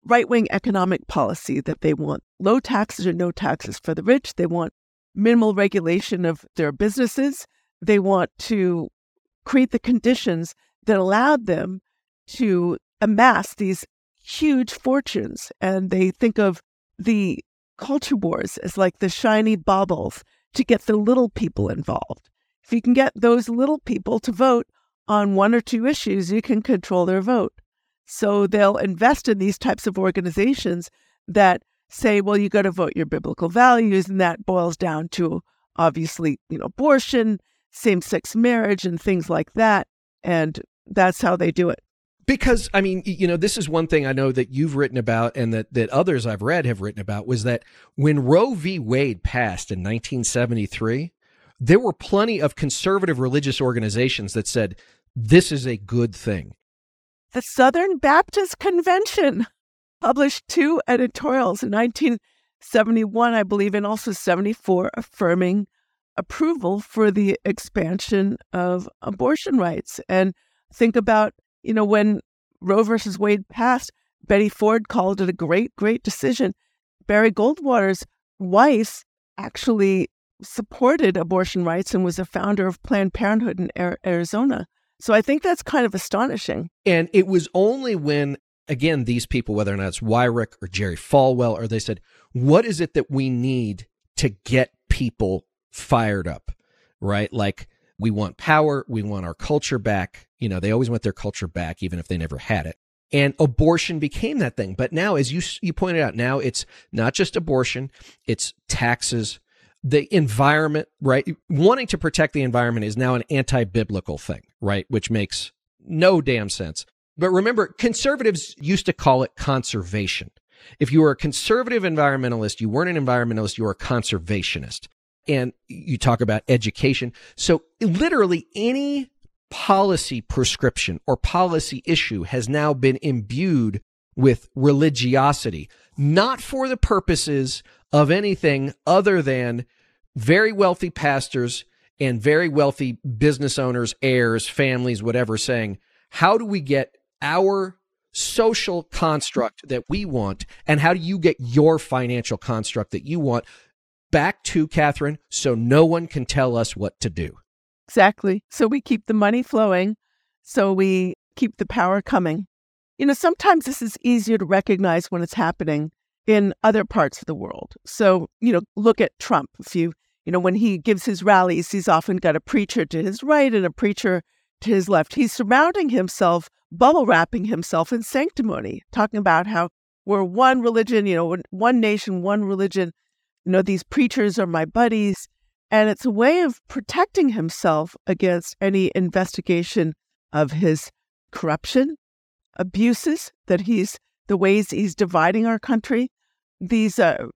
right wing economic policy that they want low taxes or no taxes for the rich. They want minimal regulation of their businesses. They want to create the conditions that allowed them to amass these huge fortunes. And they think of the culture wars as like the shiny baubles to get the little people involved. If you can get those little people to vote on one or two issues, you can control their vote. So they'll invest in these types of organizations that say, well, you got to vote your biblical values. And that boils down to obviously, you know, abortion, same sex marriage, and things like that. And that's how they do it. Because I mean, you know, this is one thing I know that you've written about and that, that others I've read have written about was that when Roe v. Wade passed in 1973, there were plenty of conservative religious organizations that said this is a good thing. The Southern Baptist Convention published two editorials in 1971, I believe, and also 74, affirming approval for the expansion of abortion rights. And think about, you know, when Roe versus Wade passed, Betty Ford called it a great, great decision. Barry Goldwater's wife actually supported abortion rights and was a founder of Planned Parenthood in Arizona. So I think that's kind of astonishing. And it was only when, again, these people, whether or not it's Weyrich or Jerry Falwell, or they said, what is it that we need to get people fired up, right? Like, we want power, we want our culture back. You know, they always want their culture back, even if they never had it. And abortion became that thing. But now, as you you pointed out, now it's not just abortion; it's taxes, the environment, right? Wanting to protect the environment is now an anti biblical thing, right? Which makes no damn sense. But remember, conservatives used to call it conservation. If you were a conservative environmentalist, you weren't an environmentalist, you were a conservationist. And you talk about education. So literally any policy prescription or policy issue has now been imbued with religiosity, not for the purposes of anything other than very wealthy pastors and very wealthy business owners, heirs, families, whatever, saying, how do we get our social construct that we want and how do you get your financial construct that you want back to Katherine so no one can tell us what to do? Exactly. So we keep the money flowing, so we keep the power coming. You know, sometimes this is easier to recognize when it's happening in other parts of the world. So, you know, look at Trump. If you, you know, when he gives his rallies, he's often got a preacher to his right and a preacher to his left. He's surrounding himself, bubble wrapping himself in sanctimony, talking about how we're one religion, you know, one nation, one religion. You know, these preachers are my buddies. And it's a way of protecting himself against any investigation of his corruption, abuses that he's, the ways he's dividing our country these uh,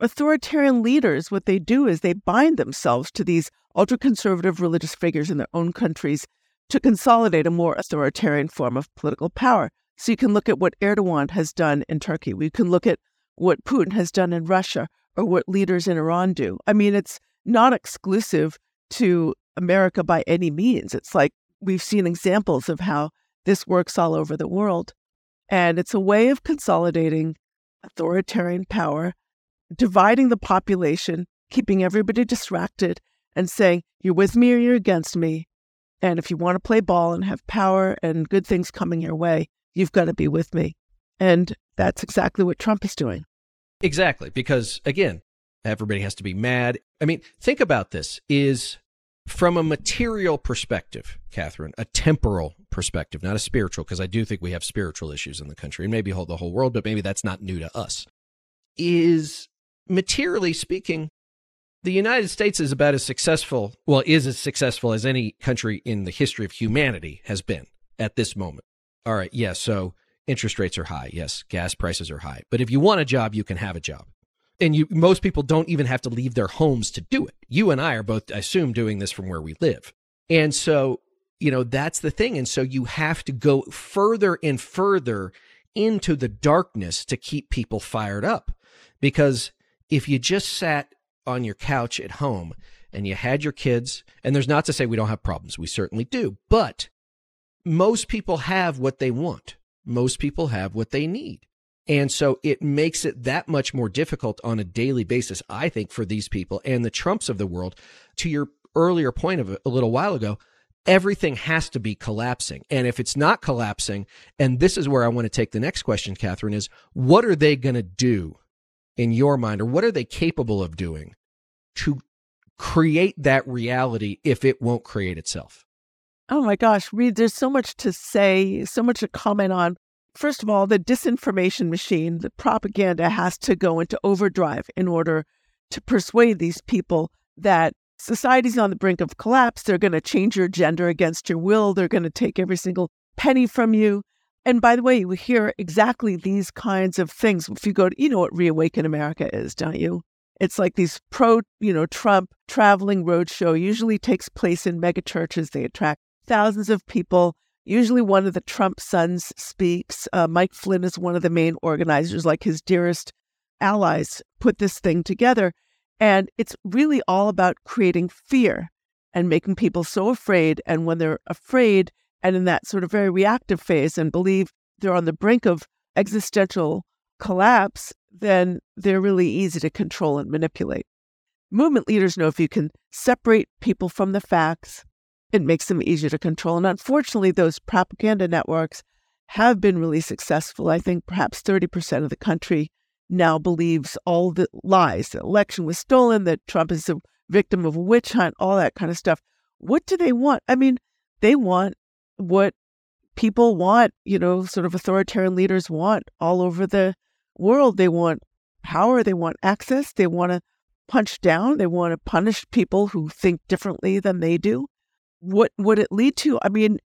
authoritarian leaders, what they do is they bind themselves to these ultra conservative religious figures in their own countries to consolidate a more authoritarian form of political power. So you can look at what Erdogan has done in Turkey. We can look at what Putin has done in Russia or what leaders in Iran do. I mean, it's not exclusive to America by any means. It's like we've seen examples of how this works all over the world. And it's a way of consolidating authoritarian power, dividing the population, keeping everybody distracted, and saying, You're with me or you're against me. And if you want to play ball and have power and good things coming your way, you've got to be with me. And that's exactly what Trump is doing. Exactly. Because again, everybody has to be mad. I mean, think about this is from a material perspective, Katherine, a temporal perspective, not a spiritual, because I do think we have spiritual issues in the country and maybe hold the whole world, but maybe that's not new to us. Is materially speaking, the United States is about as successful, well, is as successful as any country in the history of humanity has been at this moment. All right, yes, so interest rates are high. Yes, gas prices are high. But if you want a job, you can have a job and you most people don't even have to leave their homes to do it. You and I are both I assume doing this from where we live. And so, you know, that's the thing and so you have to go further and further into the darkness to keep people fired up. Because if you just sat on your couch at home and you had your kids, and there's not to say we don't have problems, we certainly do, but most people have what they want. Most people have what they need. And so it makes it that much more difficult on a daily basis, I think, for these people and the Trumps of the world. To your earlier point of a little while ago, everything has to be collapsing. And if it's not collapsing, and this is where I want to take the next question, Katherine, is what are they going to do in your mind, or what are they capable of doing to create that reality if it won't create itself? Oh my gosh, Reed, there's so much to say, so much to comment on. First of all, the disinformation machine, the propaganda has to go into overdrive in order to persuade these people that society's on the brink of collapse. They're going to change your gender against your will. They're going to take every single penny from you. And by the way, you hear exactly these kinds of things. If you go to, you know what Reawaken America is, don't you? It's like these pro, you know, Trump traveling roadshow usually takes place in megachurches. They attract thousands of people. Usually one of the Trump sons speaks. Uh, Mike Flynn is one of the main organizers, like his dearest allies put this thing together. And it's really all about creating fear and making people so afraid. And when they're afraid and in that sort of very reactive phase and believe they're on the brink of existential collapse, then they're really easy to control and manipulate. Movement leaders know if you can separate people from the facts, it makes them easier to control. And unfortunately, those propaganda networks have been really successful. I think perhaps 30% of the country now believes all the lies. The election was stolen, that Trump is a victim of a witch hunt, all that kind of stuff. What do they want? I mean, they want what people want, you know, sort of authoritarian leaders want all over the world. They want power, they want access, they want to punch down, they want to punish people who think differently than they do. What would it lead to? I mean,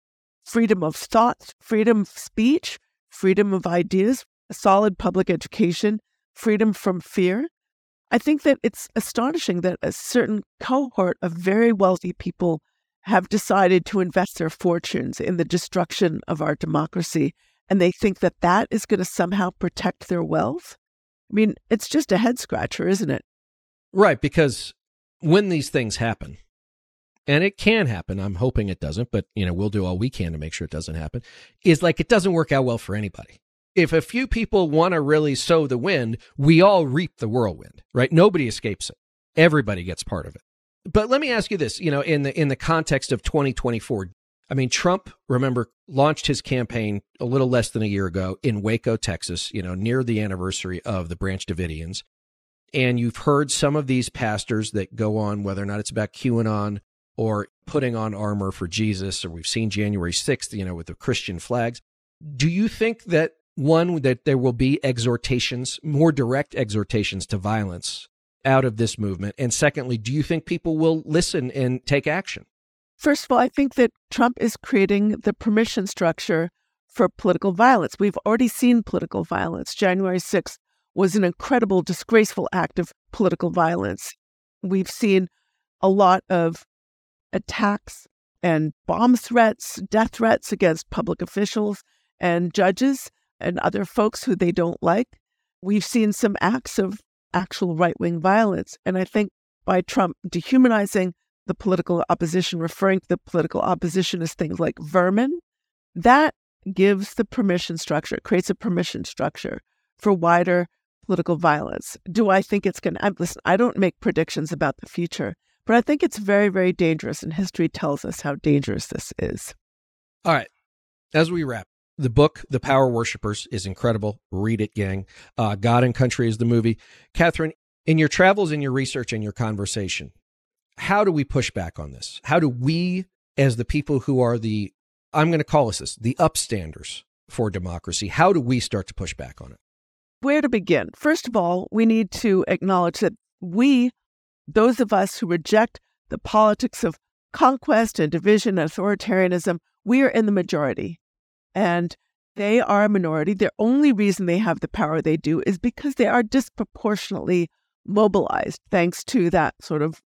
freedom of thought, freedom of speech, freedom of ideas, a solid public education, freedom from fear. I think that it's astonishing that a certain cohort of very wealthy people have decided to invest their fortunes in the destruction of our democracy. And they think that that is going to somehow protect their wealth. I mean, it's just a head scratcher, isn't it? Right. Because when these things happen, and it can happen, I'm hoping it doesn't, but you know, we'll do all we can to make sure it doesn't happen, is like it doesn't work out well for anybody if a few people want to really sow the wind, we all reap the whirlwind, right? Nobody escapes it. Everybody gets part of it. But let me ask you this, you know, in the in the context of 2024, I mean, Trump, remember, launched his campaign a little less than a year ago in Waco, Texas, you know, near the anniversary of the Branch Davidians. And you've heard some of these pastors that go on, whether or not it's about QAnon or putting on armor for Jesus, or we've seen January 6th, you know, with the Christian flags. Do you think that one, that there will be exhortations, more direct exhortations to violence out of this movement? And secondly, do you think people will listen and take action? First of all, I think that Trump is creating the permission structure for political violence. We've already seen political violence. January 6th was an incredible, disgraceful act of political violence. We've seen a lot of attacks and bomb threats, death threats against public officials and judges and other folks who they don't like. We've seen some acts of actual right wing violence. And I think by Trump dehumanizing the political opposition, referring to the political opposition as things like vermin, that gives the permission structure, creates a permission structure for wider political violence. Do I think it's going to, listen, I don't make predictions about the future, but I think it's very, very dangerous. And history tells us how dangerous this is. All right. As we wrap, the book, The Power Worshippers, is incredible. Read it, gang. Uh, God and Country is the movie. Katherine, in your travels, in your research, in your conversation, how do we push back on this? How do we, as the people who are the, I'm going to call us this, the upstanders for democracy, how do we start to push back on it? Where to begin? First of all, we need to acknowledge that we, those of us who reject the politics of conquest and division and authoritarianism, we are in the majority and they are a minority. The only reason they have the power they do is because they are disproportionately mobilized thanks to that sort of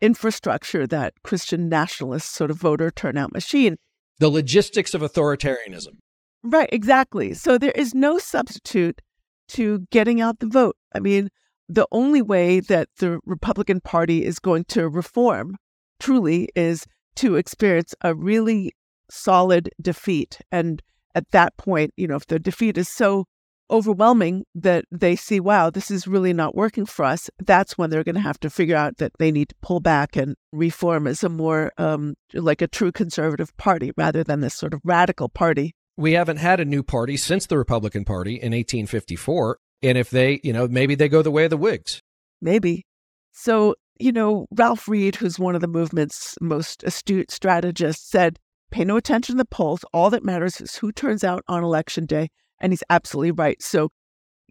infrastructure, that Christian nationalist sort of voter turnout machine. The logistics of authoritarianism. Right, exactly. So there is no substitute to getting out the vote. I mean, the only way that the Republican Party is going to reform truly is to experience a really solid defeat. And at that point, you know, if the defeat is so overwhelming that they see, wow, this is really not working for us, that's when they're going to have to figure out that they need to pull back and reform as a more um, like a true conservative party rather than this sort of radical party. We haven't had a new party since the Republican Party in 1854. And if they, you know, maybe they go the way of the Whigs. Maybe. So, you know, Ralph Reed, who's one of the movement's most astute strategists, said pay no attention to the polls. All that matters is who turns out on election day. And he's absolutely right. So,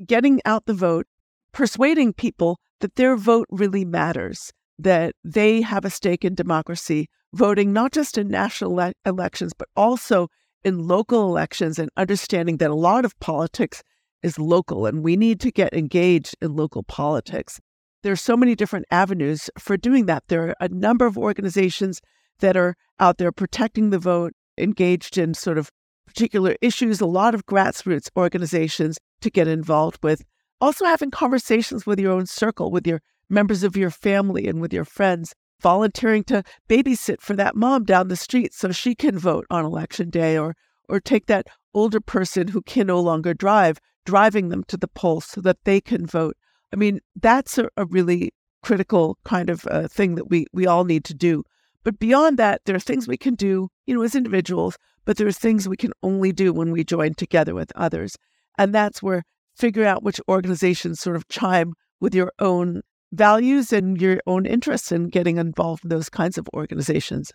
getting out the vote, persuading people that their vote really matters, that they have a stake in democracy, voting not just in national le- elections, but also in local elections, and understanding that a lot of politics is local and we need to get engaged in local politics. There are so many different avenues for doing that. There are a number of organizations that are out there protecting the vote, engaged in sort of particular issues, a lot of grassroots organizations to get involved with. Also, having conversations with your own circle, with your members of your family, and with your friends, volunteering to babysit for that mom down the street so she can vote on election day, or, or take that older person who can no longer drive, driving them to the polls so that they can vote. I mean, that's a, a really critical kind of uh, thing that we, we all need to do. But beyond that, there are things we can do, you know, as individuals, but there are things we can only do when we join together with others. And that's where figuring out which organizations sort of chime with your own values and your own interests in getting involved in those kinds of organizations.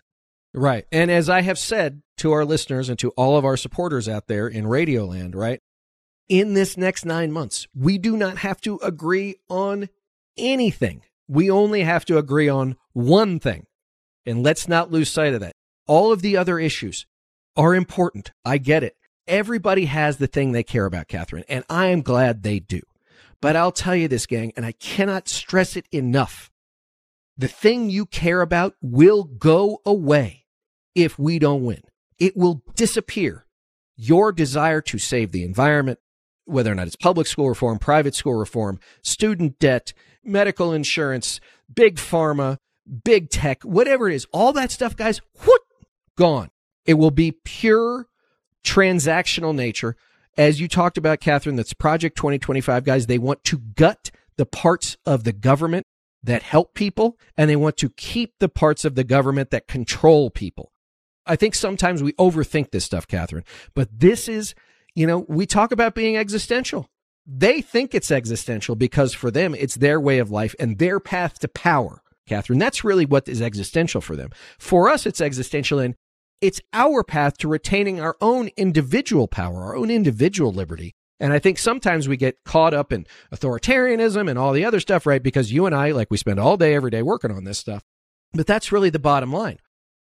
Right. And as I have said to our listeners and to all of our supporters out there in Radioland, right? In this next nine months, we do not have to agree on anything. We only have to agree on one thing. And let's not lose sight of that. All of the other issues are important. I get it. Everybody has the thing they care about, Katherine, and I am glad they do. But I'll tell you this, gang, and I cannot stress it enough. The thing you care about will go away if we don't win. It will disappear. Your desire to save the environment, whether or not it's public school reform, private school reform, student debt, medical insurance, big pharma, big tech, whatever it is, all that stuff, guys, whoop, gone. It will be pure transactional nature. As you talked about, Katherine, that's Project 2025, guys. They want to gut the parts of the government that help people, and they want to keep the parts of the government that control people. I think sometimes we overthink this stuff, Katherine, but this is, you know, we talk about being existential. They think it's existential because for them, it's their way of life and their path to power. Katherine. That's really what is existential for them. For us, it's existential and it's our path to retaining our own individual power, our own individual liberty. And I think sometimes we get caught up in authoritarianism and all the other stuff, right? Because you and I, like, we spend all day, every day working on this stuff. But that's really the bottom line.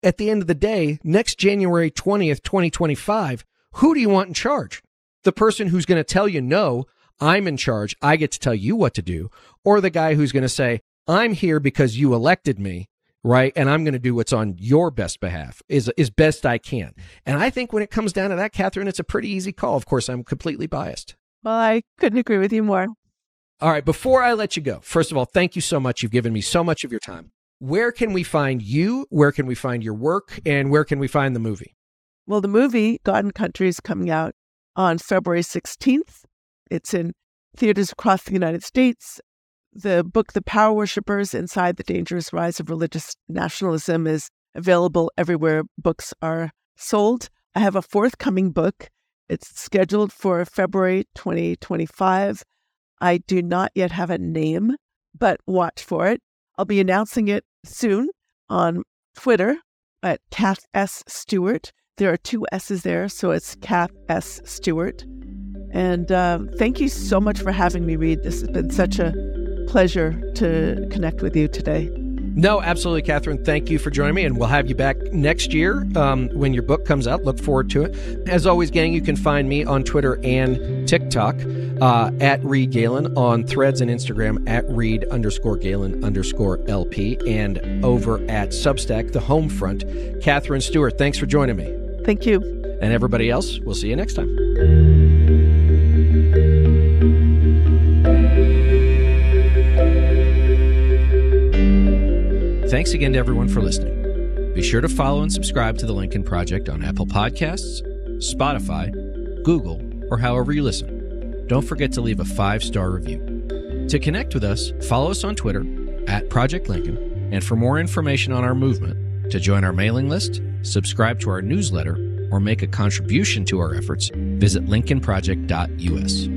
At the end of the day, next January 20th, 2025, who do you want in charge? The person who's going to tell you, no, I'm in charge. I get to tell you what to do. Or the guy who's going to say, I'm here because you elected me, right? And I'm going to do what's on your best behalf is is best I can. And I think when it comes down to that, Katherine, it's a pretty easy call. Of course, I'm completely biased. Well, I couldn't agree with you more. All right, before I let you go, first of all, thank you so much. You've given me so much of your time. Where can we find you? Where can we find your work? And where can we find the movie? Well, the movie God and Country is coming out on February 16th. It's in theaters across the United States the book, The Power Worshippers Inside the Dangerous Rise of Religious Nationalism, is available everywhere books are sold. I have a forthcoming book. It's scheduled for February 2025. I do not yet have a name, but watch for it. I'll be announcing it soon on Twitter at Kath S. Stewart. There are two S's there, so it's Kath S. Stewart. And um, thank you so much for having me Reed. This has been such a pleasure to connect with you today. No, absolutely, Katherine. Thank you for joining me, and we'll have you back next year um, when your book comes out. Look forward to it. As always, gang, you can find me on Twitter and TikTok uh, at Reed Galen, on Threads and Instagram at Reed underscore Galen underscore LP, and over at Substack, the home front. Katherine Stewart, thanks for joining me. Thank you. And everybody else, we'll see you next time. Thanks again to everyone for listening. Be sure to follow and subscribe to the Lincoln Project on Apple Podcasts, Spotify, Google, or however you listen. Don't forget to leave a five star review. To connect with us, follow us on Twitter at Project Lincoln, and for more information on our movement, to join our mailing list, subscribe to our newsletter, or make a contribution to our efforts, visit lincolnproject.us.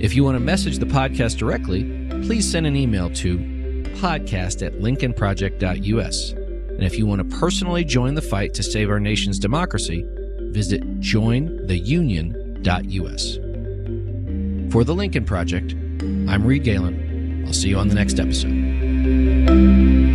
If you want to message the podcast directly, please send an email to podcast at lincolnproject.us. And if you want to personally join the fight to save our nation's democracy, visit jointheunion.us. For the Lincoln Project, I'm Reed Galen. I'll see you on the next episode.